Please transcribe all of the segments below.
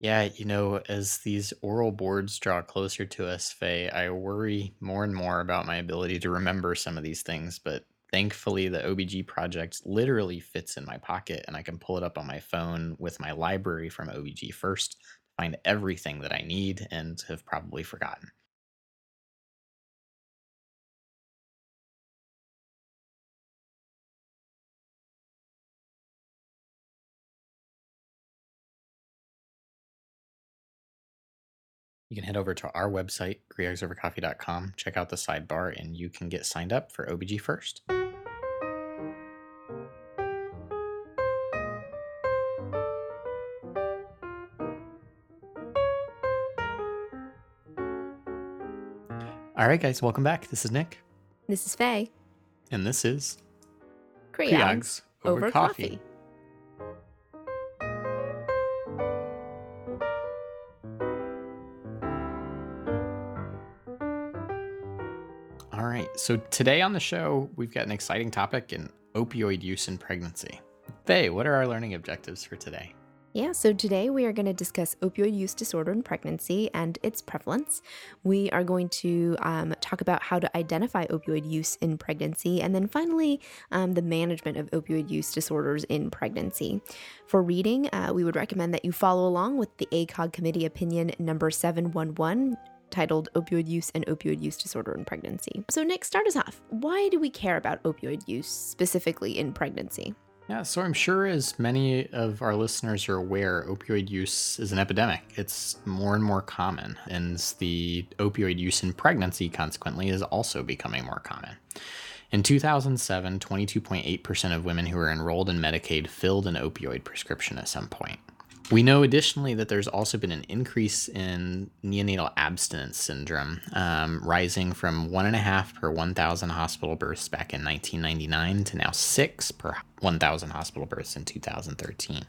Yeah, you know, as these oral boards draw closer to us, Faye, I worry more and more about my ability to remember some of these things. But thankfully, the OBG project literally fits in my pocket, and I can pull it up on my phone with my library from OBG First find everything that I need and have probably forgotten. You can head over to our website, creogsovercoffee.com, check out the sidebar, and you can get signed up for OBG First. All right, guys, welcome back. This is Nick, This is Faye. and this is Creogs Creogs over, coffee. All so today on the show, we've got an exciting topic in opioid use in pregnancy. Faye, what are our learning objectives for today? Yeah, so today we are going to discuss opioid use disorder in pregnancy and its prevalence. We are going to um, talk about how to identify opioid use in pregnancy, and then finally, um, the management of opioid use disorders in pregnancy. For reading, uh, we would recommend that you follow along with the ACOG Committee Opinion number 711 titled Opioid Use and Opioid Use Disorder in Pregnancy. So, Nick, start us off. Why do we care about opioid use specifically in pregnancy? Yeah, so I'm sure as many of our listeners are aware, opioid use is an epidemic. It's more and more common, and the opioid use in pregnancy, consequently, is also becoming more common. In 2007, 22.8% of women who were enrolled in Medicaid filled an opioid prescription at some point. We know additionally that there's also been an increase in neonatal abstinence syndrome, um, rising from one and a half per 1,000 hospital births back in 1999 to now six per 1,000 hospital births in 2013.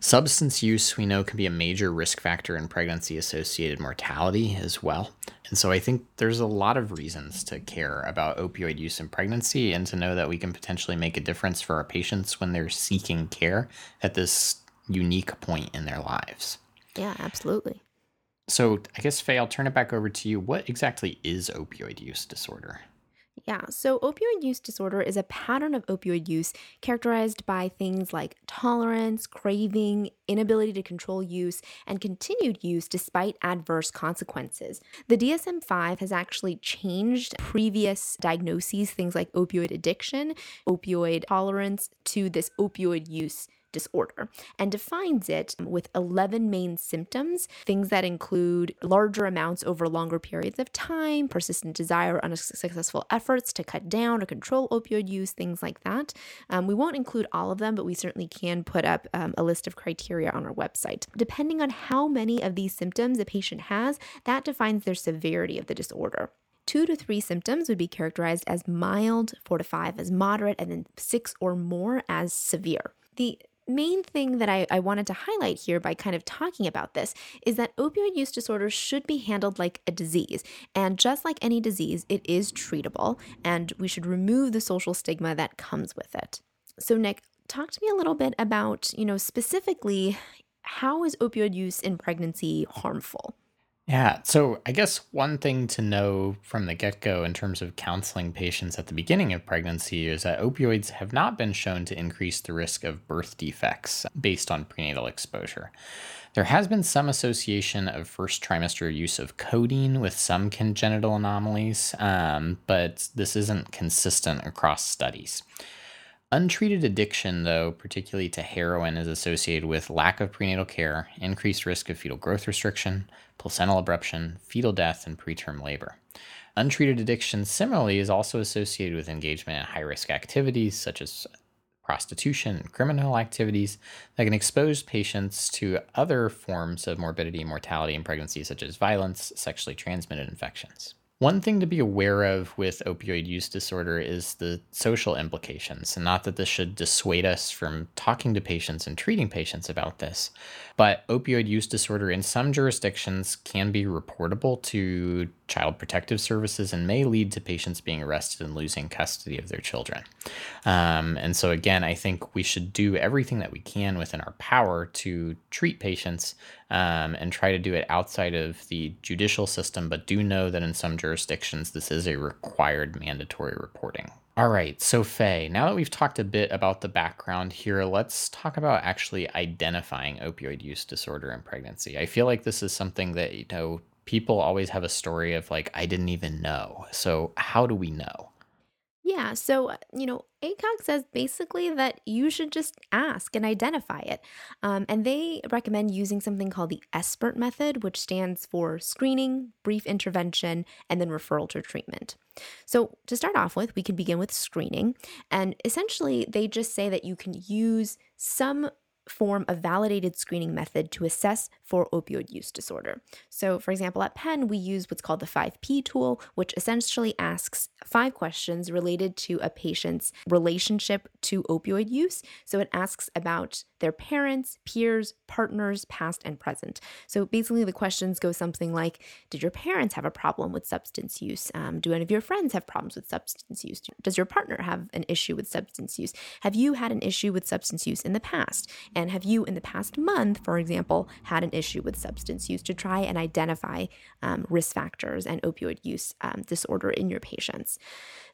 Substance use, we know, can be a major risk factor in pregnancy associated mortality as well. And so I think there's a lot of reasons to care about opioid use in pregnancy and to know that we can potentially make a difference for our patients when they're seeking care at this unique point in their lives. Yeah, absolutely. So I guess, Faye, I'll turn it back over to you. What exactly is opioid use disorder? Yeah, so opioid use disorder is a pattern of opioid use characterized by things like tolerance, craving, inability to control use, and continued use despite adverse consequences. The DSM 5 has actually changed previous diagnoses, things like opioid addiction, opioid tolerance, to this opioid use disorder and defines it with 11 main symptoms, things that include larger amounts over longer periods of time, persistent desire unsuccessful efforts to cut down or control opioid use, things like that. Um, we won't include all of them, but we certainly can put up um, a list of criteria on our website. Depending on how many of these symptoms a patient has, that defines their severity of the disorder. Two to three symptoms would be characterized as mild, four to five as moderate, and then six or more as severe. The main thing that I, I, wanted to highlight here by kind of talking about this is that opioid use disorder should be handled like a disease. And just like any disease, it is treatable, and we should remove the social stigma that comes with it. So, Nick, talk to me a little bit about, you know, specifically how is opioid use in pregnancy harmful? Yeah, so I guess one thing to know from the get go in terms of counseling patients at the beginning of pregnancy is that opioids have not been shown to increase the risk of birth defects based on prenatal exposure. There has been some association of first trimester use of codeine with some congenital anomalies, um, but this isn't consistent across studies. Untreated addiction, though, particularly to heroin, is associated with lack of prenatal care, increased risk of fetal growth restriction, placental abruption, fetal death, and preterm labor. Untreated addiction, similarly, is also associated with engagement in high risk activities such as prostitution and criminal activities that can expose patients to other forms of morbidity and mortality in pregnancy, such as violence, sexually transmitted infections. One thing to be aware of with opioid use disorder is the social implications, and not that this should dissuade us from talking to patients and treating patients about this, but opioid use disorder in some jurisdictions can be reportable to child protective services and may lead to patients being arrested and losing custody of their children. Um, and so, again, I think we should do everything that we can within our power to treat patients um, and try to do it outside of the judicial system, but do know that in some jurisdictions this is a required mandatory reporting. All right, so Faye, now that we've talked a bit about the background here, let's talk about actually identifying opioid use disorder in pregnancy. I feel like this is something that, you know, people always have a story of like, I didn't even know. So, how do we know? Yeah, so, uh, you know, ACOG says basically that you should just ask and identify it. Um, and they recommend using something called the SBIRT method, which stands for screening, brief intervention, and then referral to treatment. So, to start off with, we can begin with screening. And essentially, they just say that you can use some form of validated screening method to assess for opioid use disorder. So, for example, at Penn, we use what's called the 5P tool, which essentially asks five questions related to a patient's relationship to opioid use. So, it asks about their parents, peers, partners, past and present. So, basically, the questions go something like Did your parents have a problem with substance use? Um, do any of your friends have problems with substance use? Does your partner have an issue with substance use? Have you had an issue with substance use in the past? And have you, in the past month, for example, had an issue with substance use to try and identify um, risk factors and opioid use um, disorder in your patients?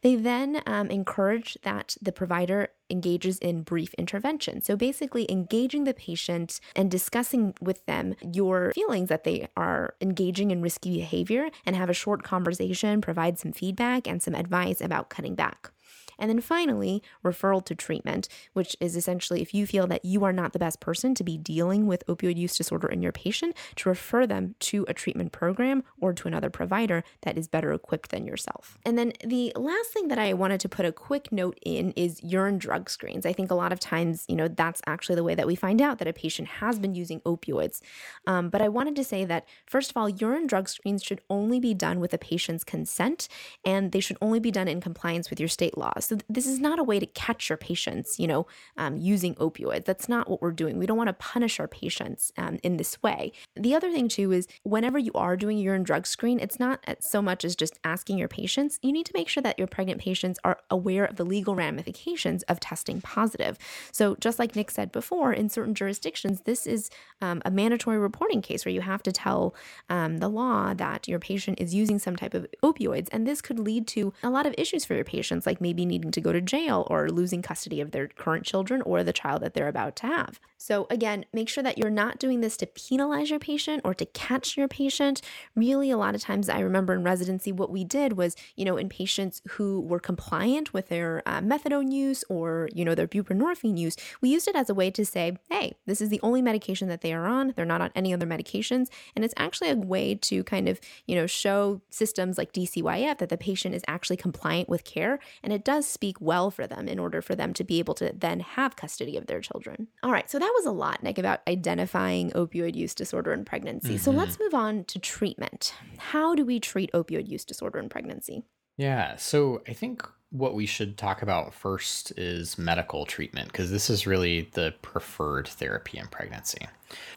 They then um, encourage that the provider engages in brief intervention. So basically, engaging the patient and discussing with them your feelings that they are engaging in risky behavior and have a short conversation, provide some feedback and some advice about cutting back. And then finally, referral to treatment, which is essentially if you feel that you are not the best person to be dealing with opioid use disorder in your patient, to refer them to a treatment program or to another provider that is better equipped than yourself. And then the last thing that I wanted to put a quick note in is urine drug screens. I think a lot of times, you know, that's actually the way that we find out that a patient has been using opioids. Um, but I wanted to say that, first of all, urine drug screens should only be done with a patient's consent and they should only be done in compliance with your state laws. So this is not a way to catch your patients, you know, um, using opioids. That's not what we're doing. We don't want to punish our patients um, in this way. The other thing too is whenever you are doing a urine drug screen, it's not so much as just asking your patients. You need to make sure that your pregnant patients are aware of the legal ramifications of testing positive. So just like Nick said before, in certain jurisdictions, this is um, a mandatory reporting case where you have to tell um, the law that your patient is using some type of opioids, and this could lead to a lot of issues for your patients, like maybe needing to go to jail or losing custody of their current children or the child that they're about to have. So, again, make sure that you're not doing this to penalize your patient or to catch your patient. Really, a lot of times I remember in residency, what we did was, you know, in patients who were compliant with their uh, methadone use or, you know, their buprenorphine use, we used it as a way to say, hey, this is the only medication that they are on. They're not on any other medications. And it's actually a way to kind of, you know, show systems like DCYF that the patient is actually compliant with care. And it does speak well for them in order for them to be able to then have custody of their children. All right, so that was a lot, Nick, about identifying opioid use disorder in pregnancy. Mm-hmm. So let's move on to treatment. How do we treat opioid use disorder in pregnancy? Yeah, so I think what we should talk about first is medical treatment because this is really the preferred therapy in pregnancy.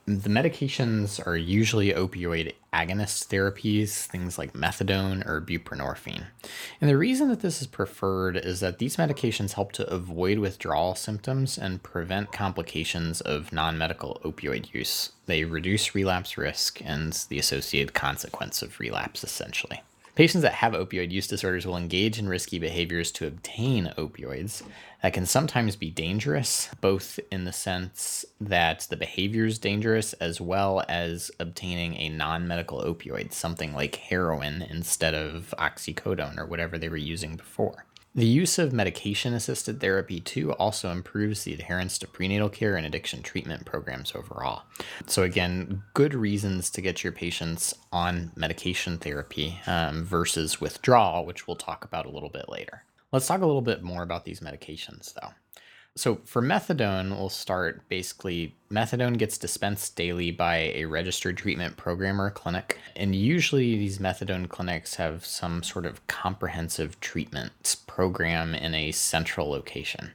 The medications are usually opioid agonist therapies, things like methadone or buprenorphine. And the reason that this is preferred is that these medications help to avoid withdrawal symptoms and prevent complications of non medical opioid use. They reduce relapse risk and the associated consequence of relapse, essentially. Patients that have opioid use disorders will engage in risky behaviors to obtain opioids that can sometimes be dangerous, both in the sense that the behavior is dangerous as well as obtaining a non medical opioid, something like heroin instead of oxycodone or whatever they were using before. The use of medication assisted therapy, too, also improves the adherence to prenatal care and addiction treatment programs overall. So, again, good reasons to get your patients on medication therapy um, versus withdrawal, which we'll talk about a little bit later. Let's talk a little bit more about these medications, though. So for methadone, we'll start basically methadone gets dispensed daily by a registered treatment program or clinic. And usually these methadone clinics have some sort of comprehensive treatment program in a central location.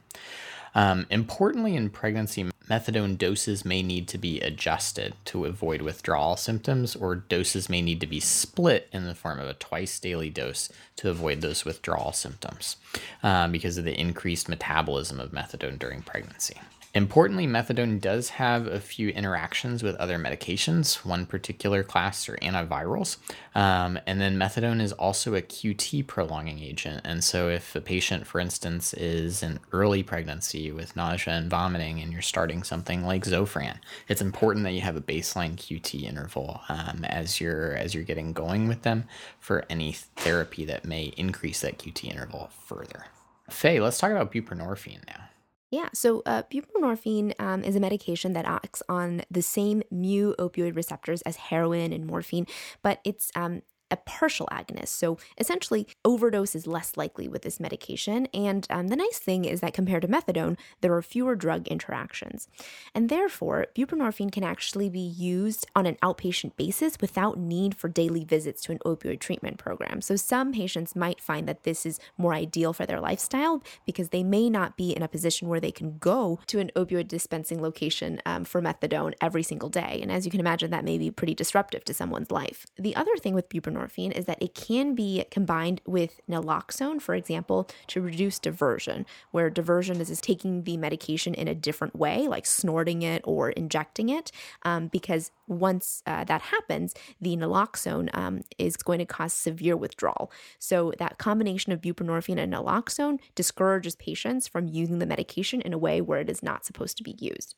Um, importantly, in pregnancy, methadone doses may need to be adjusted to avoid withdrawal symptoms, or doses may need to be split in the form of a twice daily dose to avoid those withdrawal symptoms um, because of the increased metabolism of methadone during pregnancy. Importantly, methadone does have a few interactions with other medications. One particular class are antivirals. Um, and then methadone is also a QT prolonging agent. And so, if a patient, for instance, is in early pregnancy with nausea and vomiting, and you're starting something like Zofran, it's important that you have a baseline QT interval um, as you're as you're getting going with them for any therapy that may increase that QT interval further. Faye, let's talk about buprenorphine now. Yeah, so uh, buprenorphine um, is a medication that acts on the same mu opioid receptors as heroin and morphine, but it's um, a partial agonist. So essentially, overdose is less likely with this medication. And um, the nice thing is that compared to methadone, there are fewer drug interactions. And therefore, buprenorphine can actually be used on an outpatient basis without need for daily visits to an opioid treatment program. So some patients might find that this is more ideal for their lifestyle because they may not be in a position where they can go to an opioid dispensing location um, for methadone every single day. And as you can imagine, that may be pretty disruptive to someone's life. The other thing with buprenorphine buprenorphine is that it can be combined with naloxone, for example, to reduce diversion, where diversion is, is taking the medication in a different way, like snorting it or injecting it, um, because once uh, that happens, the naloxone um, is going to cause severe withdrawal. So that combination of buprenorphine and naloxone discourages patients from using the medication in a way where it is not supposed to be used.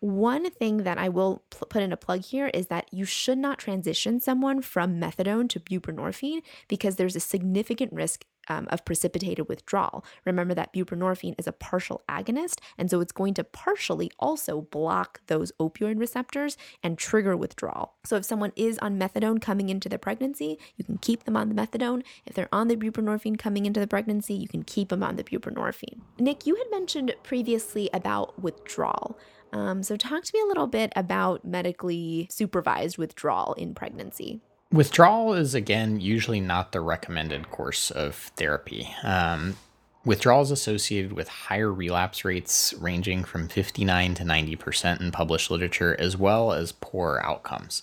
One thing that I will pl- put in a plug here is that you should not transition someone from methadone to buprenorphine because there's a significant risk um, of precipitated withdrawal. Remember that buprenorphine is a partial agonist, and so it's going to partially also block those opioid receptors and trigger withdrawal. So if someone is on methadone coming into the pregnancy, you can keep them on the methadone. If they're on the buprenorphine coming into the pregnancy, you can keep them on the buprenorphine. Nick, you had mentioned previously about withdrawal. Um, so, talk to me a little bit about medically supervised withdrawal in pregnancy. Withdrawal is, again, usually not the recommended course of therapy. Um, withdrawal is associated with higher relapse rates ranging from 59 to 90% in published literature, as well as poor outcomes.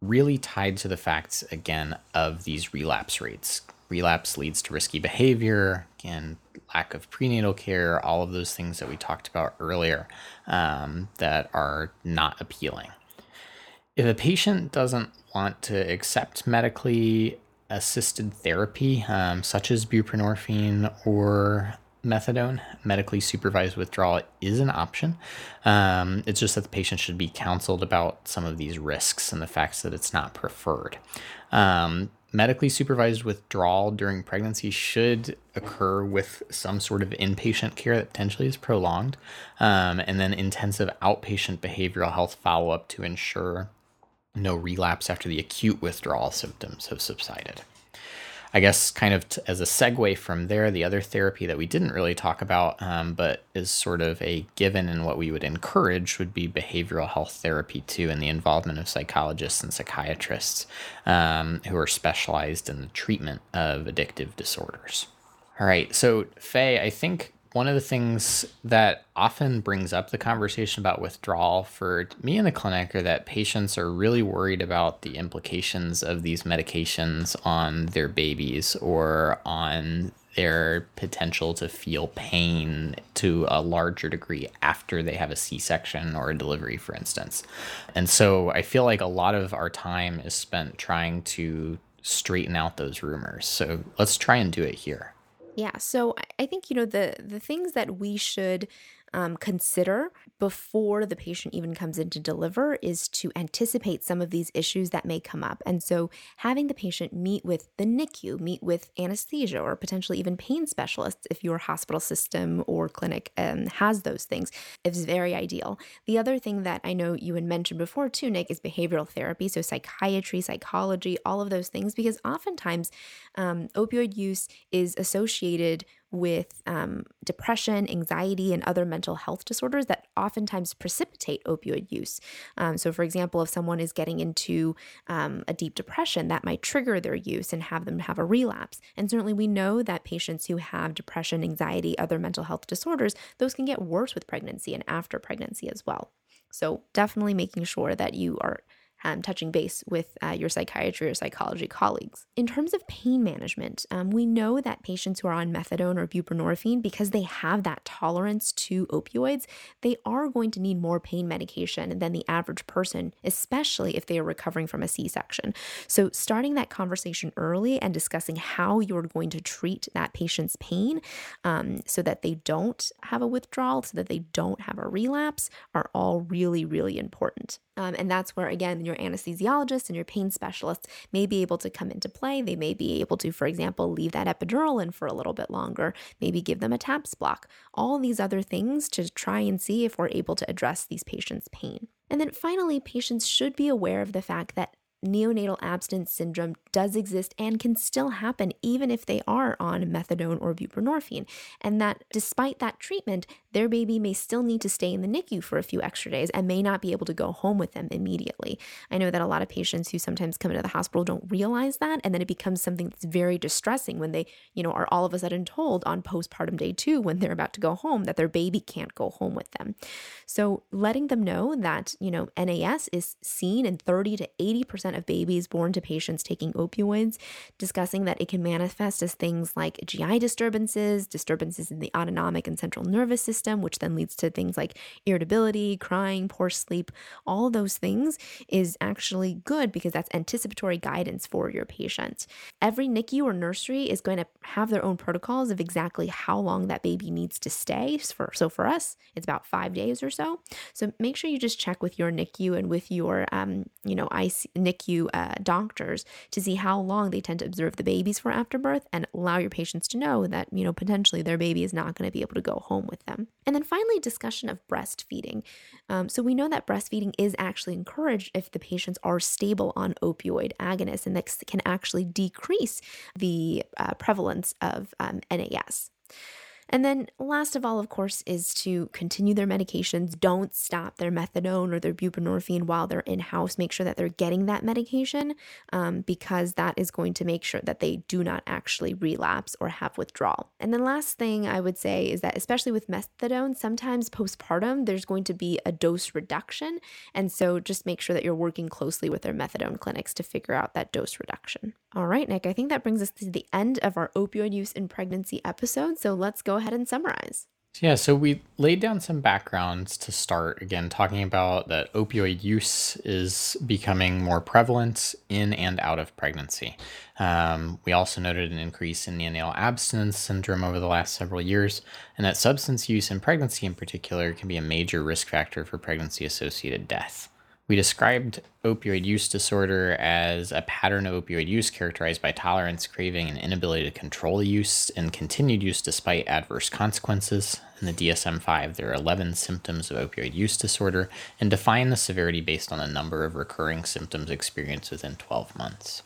Really tied to the facts, again, of these relapse rates. Relapse leads to risky behavior, and lack of prenatal care, all of those things that we talked about earlier um, that are not appealing. If a patient doesn't want to accept medically assisted therapy, um, such as buprenorphine or methadone, medically supervised withdrawal is an option. Um, it's just that the patient should be counseled about some of these risks and the facts that it's not preferred. Um, medically supervised withdrawal during pregnancy should occur with some sort of inpatient care that potentially is prolonged, um, and then intensive outpatient behavioral health follow up to ensure no relapse after the acute withdrawal symptoms have subsided. I guess, kind of t- as a segue from there, the other therapy that we didn't really talk about, um, but is sort of a given and what we would encourage, would be behavioral health therapy too, and the involvement of psychologists and psychiatrists um, who are specialized in the treatment of addictive disorders. All right, so Faye, I think one of the things that often brings up the conversation about withdrawal for me in the clinic are that patients are really worried about the implications of these medications on their babies or on their potential to feel pain to a larger degree after they have a C section or a delivery, for instance. And so I feel like a lot of our time is spent trying to straighten out those rumors. So let's try and do it here. Yeah, so I think you know the the things that we should um, consider before the patient even comes in to deliver is to anticipate some of these issues that may come up. And so, having the patient meet with the NICU, meet with anesthesia, or potentially even pain specialists if your hospital system or clinic um, has those things, is very ideal. The other thing that I know you had mentioned before, too, Nick, is behavioral therapy. So, psychiatry, psychology, all of those things, because oftentimes um, opioid use is associated with um, depression, anxiety, and other mental health disorders that oftentimes precipitate opioid use. Um, so, for example, if someone is getting into um, a deep depression, that might trigger their use and have them have a relapse. And certainly, we know that patients who have depression, anxiety, other mental health disorders, those can get worse with pregnancy and after pregnancy as well. So, definitely making sure that you are um, touching base with uh, your psychiatry or psychology colleagues. In terms of pain management, um, we know that patients who are on methadone or buprenorphine, because they have that tolerance to opioids, they are going to need more pain medication than the average person, especially if they are recovering from a C section. So, starting that conversation early and discussing how you're going to treat that patient's pain um, so that they don't have a withdrawal, so that they don't have a relapse, are all really, really important. Um, and that's where, again, your anesthesiologist and your pain specialists may be able to come into play. They may be able to, for example, leave that epidural in for a little bit longer, maybe give them a TAPS block, all these other things to try and see if we're able to address these patients' pain. And then finally, patients should be aware of the fact that neonatal abstinence syndrome does exist and can still happen even if they are on methadone or buprenorphine. And that despite that treatment, their baby may still need to stay in the NICU for a few extra days and may not be able to go home with them immediately. I know that a lot of patients who sometimes come into the hospital don't realize that. And then it becomes something that's very distressing when they, you know, are all of a sudden told on postpartum day two when they're about to go home that their baby can't go home with them. So letting them know that, you know, NAS is seen in 30 to 80% of babies born to patients taking opioids, discussing that it can manifest as things like GI disturbances, disturbances in the autonomic and central nervous system, which then leads to things like irritability, crying, poor sleep. All those things is actually good because that's anticipatory guidance for your patient. Every NICU or nursery is going to have their own protocols of exactly how long that baby needs to stay. For, so for us, it's about five days or so. So make sure you just check with your NICU and with your, um, you know, IC, NICU uh, doctors to see how long they tend to observe the babies for after birth and allow your patients to know that, you know, potentially their baby is not going to be able to go home with them. And then finally, discussion of breastfeeding. Um, so we know that breastfeeding is actually encouraged if the patients are stable on opioid agonists, and that can actually decrease the uh, prevalence of um, NAS. And then, last of all, of course, is to continue their medications. Don't stop their methadone or their buprenorphine while they're in house. Make sure that they're getting that medication um, because that is going to make sure that they do not actually relapse or have withdrawal. And then, last thing I would say is that, especially with methadone, sometimes postpartum, there's going to be a dose reduction. And so, just make sure that you're working closely with their methadone clinics to figure out that dose reduction. All right, Nick, I think that brings us to the end of our opioid use in pregnancy episode. So let's go ahead and summarize. Yeah, so we laid down some backgrounds to start again, talking about that opioid use is becoming more prevalent in and out of pregnancy. Um, we also noted an increase in neonatal abstinence syndrome over the last several years, and that substance use in pregnancy in particular can be a major risk factor for pregnancy associated death. We described opioid use disorder as a pattern of opioid use characterized by tolerance, craving, and inability to control use and continued use despite adverse consequences. In the DSM 5, there are 11 symptoms of opioid use disorder and define the severity based on the number of recurring symptoms experienced within 12 months.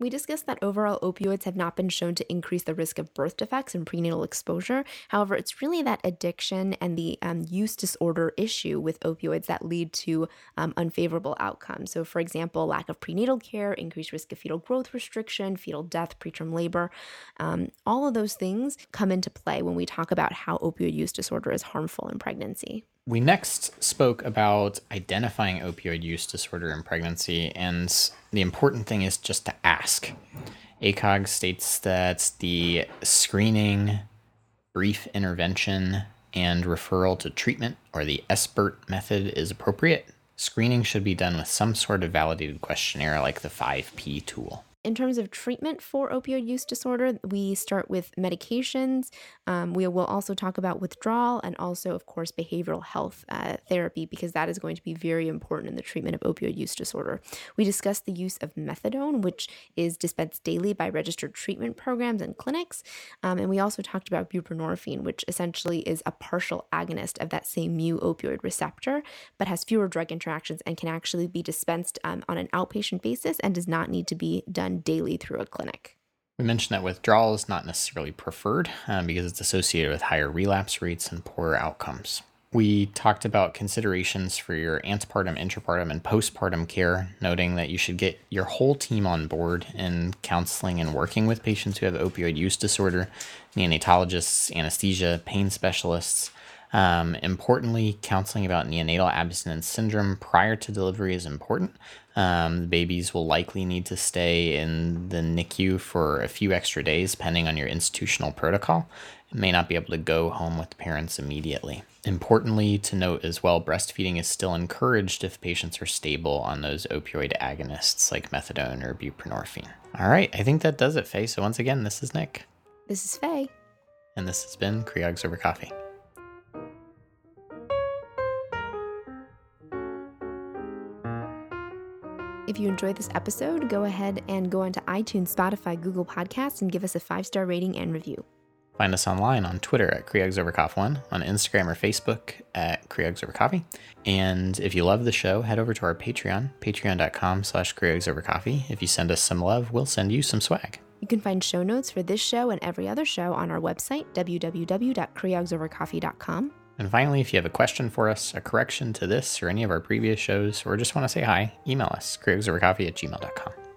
We discussed that overall opioids have not been shown to increase the risk of birth defects and prenatal exposure. However, it's really that addiction and the um, use disorder issue with opioids that lead to um, unfavorable outcomes. So, for example, lack of prenatal care, increased risk of fetal growth restriction, fetal death, preterm labor. Um, all of those things come into play when we talk about how opioid use disorder is harmful in pregnancy. We next spoke about identifying opioid use disorder in pregnancy, and the important thing is just to ask. ACOG states that the screening, brief intervention, and referral to treatment, or the SBIRT method, is appropriate. Screening should be done with some sort of validated questionnaire like the 5P tool. In terms of treatment for opioid use disorder, we start with medications. Um, we will also talk about withdrawal and also, of course, behavioral health uh, therapy because that is going to be very important in the treatment of opioid use disorder. We discussed the use of methadone, which is dispensed daily by registered treatment programs and clinics. Um, and we also talked about buprenorphine, which essentially is a partial agonist of that same mu opioid receptor, but has fewer drug interactions and can actually be dispensed um, on an outpatient basis and does not need to be done daily through a clinic. We mentioned that withdrawal is not necessarily preferred um, because it's associated with higher relapse rates and poorer outcomes. We talked about considerations for your antepartum, intrapartum, and postpartum care, noting that you should get your whole team on board in counseling and working with patients who have opioid use disorder, neonatologists, anesthesia, pain specialists. Um, importantly, counseling about neonatal abstinence syndrome prior to delivery is important Um, the babies will likely need to stay in the NICU for a few extra days, depending on your institutional protocol. It may not be able to go home with the parents immediately. Importantly, to note as well, breastfeeding is still encouraged if patients are stable on those opioid agonists like methadone or buprenorphine. All right, I think that does it, Faye. So, once again, this is Nick. This is Faye. And this has been Creogs Over Coffee. If you enjoyed this episode, go ahead and go onto iTunes, Spotify, Google Podcasts, and give us a five star rating and review. Find us online on Twitter at CreogsOverCoff1, on Instagram or Facebook at CreogsOverCoffee. And if you love the show, head over to our Patreon, patreon.com slash CreogsOverCoffee. If you send us some love, we'll send you some swag. You can find show notes for this show and every other show on our website, www.creogsovercoffee.com. And finally, if you have a question for us, a correction to this or any of our previous shows, or just want to say hi, email us, creogsovercoffee at gmail.com.